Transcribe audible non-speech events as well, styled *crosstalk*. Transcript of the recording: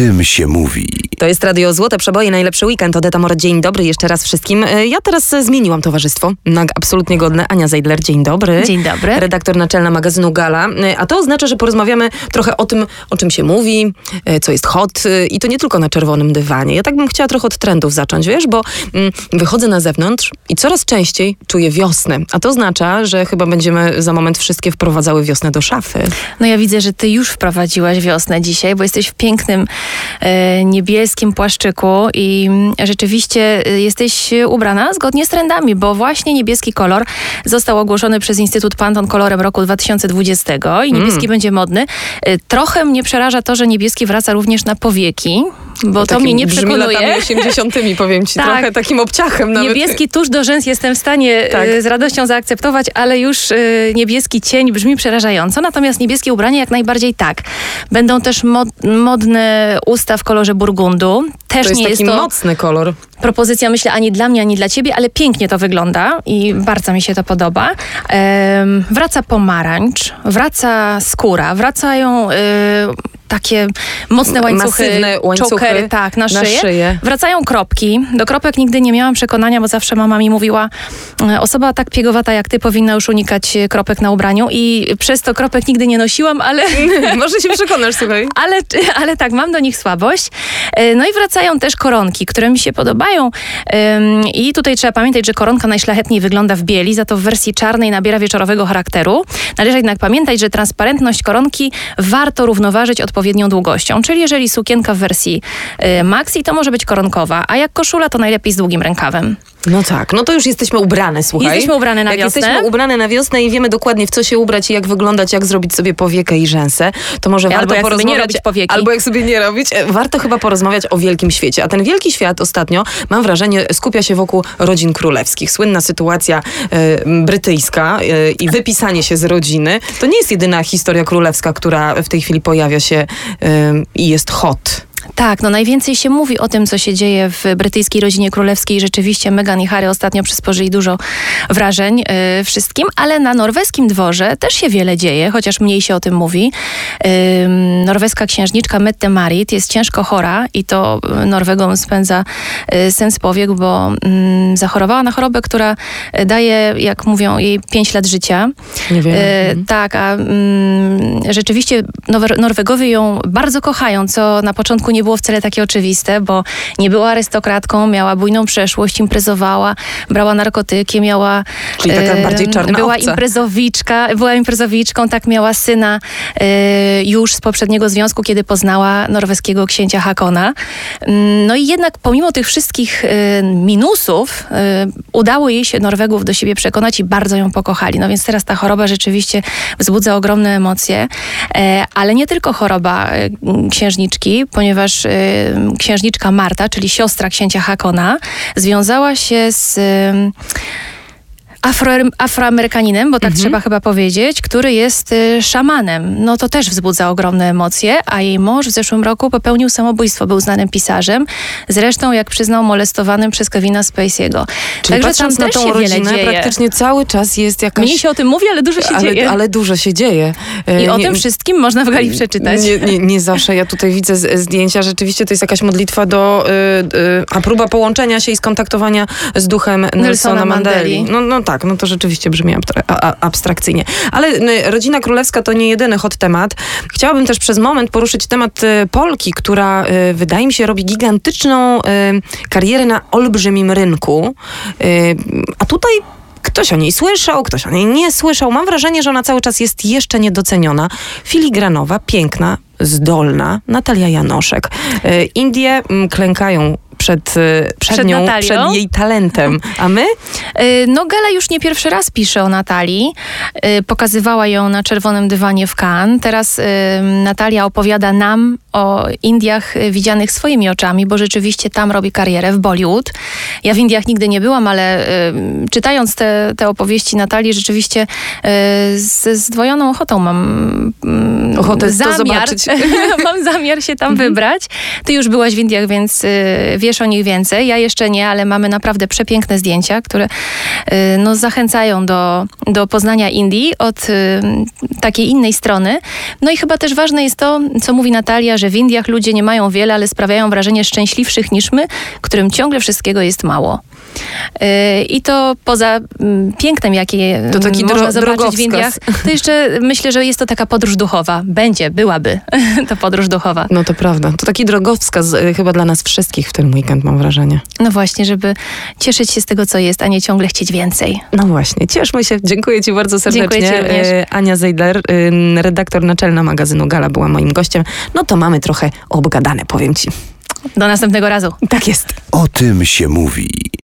tym się mówi. To jest Radio Złote Przeboje, najlepszy weekend. Odeta Mor, dzień dobry jeszcze raz wszystkim. E, Ja teraz e, zmieniłam towarzystwo na absolutnie godne. Ania Zeidler, dzień dobry. Dzień dobry. Redaktor naczelna magazynu Gala. E, A to oznacza, że porozmawiamy trochę o tym, o czym się mówi, co jest hot i to nie tylko na czerwonym dywanie. Ja tak bym chciała trochę od trendów zacząć, wiesz, bo mm, wychodzę na zewnątrz i coraz częściej czuję wiosnę. A to oznacza, że chyba będziemy za moment wszystkie wprowadzały wiosnę do szafy. No ja widzę, że ty już wprowadziłaś wiosnę dzisiaj, bo jesteś w pięknym e, niebieskim płaszczyku i mm, rzeczywiście e, jesteś ubrana zgodnie z trendami, bo właśnie niebieski kolor został ogłoszony przez Instytut Pantone kolorem roku 2020 i niebieski Mm. będzie modny. E, trochę mnie przeraża to, że niebieski wraca również na powieki, bo to mnie nie przekonuje. latami 80 powiem ci, *laughs* Tak. trochę takim obciachem nawet. Niebieski tuż do rzęs jestem w stanie Tak. e, z radością zaakceptować, ale już e, niebieski cień brzmi przerażająco. Natomiast niebieskie ubranie jak najbardziej tak. Będą też mod, modne usta w kolorze burgundu. Też To jest nie taki jest to mocny kolor. propozycja, myślę, ani dla mnie, ani dla ciebie, ale pięknie to wygląda i bardzo mi się to podoba. Em, wraca pomarańcz, wraca skóra, wracają e, takie mocne łańcuchy, Masywne łańcuchy chokery, tak, na na szyję. szyję. Wracają kropki. Do kropek nigdy nie miałam przekonania, bo zawsze mama mi mówiła, e, osoba tak piegowata jak ty powinna już unikać e, kropek na ubraniu i przez to kropek nigdy nie nosiłam, ale... *laughs* Może się przekonasz, słuchaj. *laughs* Ale, ale tak, mam do nich słabość. E, No i wracają też koronki, które mi się podobają. I tutaj trzeba pamiętać, że koronka najszlachetniej wygląda w bieli, za to w wersji czarnej nabiera wieczorowego charakteru. Należy jednak pamiętać, że transparentność koronki warto równoważyć odpowiednią długością. Czyli jeżeli sukienka w wersji y, maxi, to może być koronkowa, a jak koszula, to najlepiej z długim rękawem. No tak, no to już jesteśmy ubrane, słuchaj. Jesteśmy ubrane na jak wiosnę. jesteśmy ubrane na wiosnę i wiemy dokładnie w co się ubrać i jak wyglądać, jak zrobić sobie powiekę i rzęsę, to może Albo warto jak sobie nie porozmawiać... robić powieki. Albo jak sobie nie robić. E, Warto chyba porozmawiać o wielkim świecie. A ten wielki świat ostatnio, mam wrażenie, skupia się wokół rodzin królewskich. Słynna sytuacja e, brytyjska e, i wypisanie się z rodziny. To nie jest jedyna historia królewska, która w tej chwili pojawia się e, i jest hot. Tak, no najwięcej się mówi o tym, co się dzieje w brytyjskiej rodzinie królewskiej. Rzeczywiście Meghan i Harry ostatnio przysporzyli dużo wrażeń yy, wszystkim, ale na norweskim dworze też się wiele dzieje, chociaż mniej się o tym mówi. Ym, norweska księżniczka Mette Marit jest ciężko chora i to y, Norwegą spędza y, sens powiek, bo ym, zachorowała na chorobę, która y, daje, jak mówią, jej 5 lat życia. Nie wiem. E, tak, a mm, rzeczywiście Norwegowie ją bardzo kochają, co na początku nie było wcale takie oczywiste, bo nie była arystokratką, miała bujną przeszłość, imprezowała, brała narkotyki, miała... Czyli taka e, bardziej czarna Była imprezowiczka, była imprezowiczką, tak miała syna e, już z poprzedniego związku, kiedy poznała norweskiego księcia Hakona. Mm, No i jednak pomimo tych wszystkich e, minusów udało jej się Norwegów do siebie przekonać i bardzo ją pokochali. No więc teraz ta choroba rzeczywiście wzbudza ogromne emocje, ale nie tylko choroba księżniczki, ponieważ e, księżniczka Marta, czyli siostra księcia Hakona, związała się z e, Afro, afroamerykaninem, bo tak trzeba chyba powiedzieć, który jest y, szamanem. No to też wzbudza ogromne emocje, a jej mąż w zeszłym roku popełnił samobójstwo, był znanym pisarzem, zresztą jak przyznał molestowanym przez Kevina Spacey'ego. Czyli Także tam na też tą rodzinę, praktycznie cały czas jest jakaś... Mniej się o tym mówi, ale dużo się ale, dzieje. ale dużo się dzieje. E, I o nie- tym wszystkim można w gali przeczytać. Nie, nie, nie zawsze. Ja tutaj widzę zdjęcia. Rzeczywiście to jest jakaś modlitwa do... Y, y, a próba połączenia się i skontaktowania z duchem Nelsona Mandeli. Mandeli. No, no tak, no to rzeczywiście brzmi abstrakcyjnie. Ale y, rodzina królewska to nie jedyny hot temat. Chciałabym też przez moment poruszyć temat y, Polki, która y, wydaje mi się robi gigantyczną karierę na olbrzymim rynku. A tutaj Ktoś o niej słyszał, ktoś o niej nie słyszał. Mam wrażenie, że ona cały czas jest jeszcze niedoceniona. Filigranowa, piękna, zdolna Natalia Janoszek. Indie mm, klękają przed, e, przed, Przed nią, Natalią? przed jej talentem. A my? Y, No Gala już nie pierwszy raz pisze o Natalii. Y, Pokazywała ją na czerwonym dywanie w Cannes. Teraz Natalia opowiada nam o Indiach y, widzianych swoimi oczami, bo rzeczywiście tam robi karierę w Bollywood. Ja w Indiach nigdy nie byłam, ale y, czytając te, te opowieści Natalii, rzeczywiście y, z zdwojoną ochotą mam mm, Ochotę to zamiar, zobaczyć. *laughs* mam zamiar się tam wybrać. Ty już byłaś w Indiach, więc y, wiesz o nich więcej. Ja jeszcze nie, ale mamy naprawdę przepiękne zdjęcia, które y, no, zachęcają do, do poznania Indii od y, takiej innej strony. No i chyba też ważne jest to, co mówi Natalia, że w Indiach ludzie nie mają wiele, ale sprawiają wrażenie szczęśliwszych niż my, którym ciągle wszystkiego jest mało. I to poza mm, pięknem, jakie To taki można dro- zobaczyć w. Indiach, to jeszcze myślę, że jest to taka podróż duchowa. Będzie, byłaby *laughs* to podróż duchowa. No to prawda. To taki drogowskaz y, chyba dla nas wszystkich w ten weekend, mam wrażenie. No właśnie, żeby cieszyć się z tego, co jest, a nie ciągle chcieć więcej. No właśnie, cieszmy się. Dziękuję Ci bardzo serdecznie. Dziękuję ci również. E, Ania Zeidler, y, redaktor naczelna magazynu Gala, była moim gościem. No to mamy trochę obgadane, powiem Ci. Do następnego razu. Tak jest. O tym się mówi.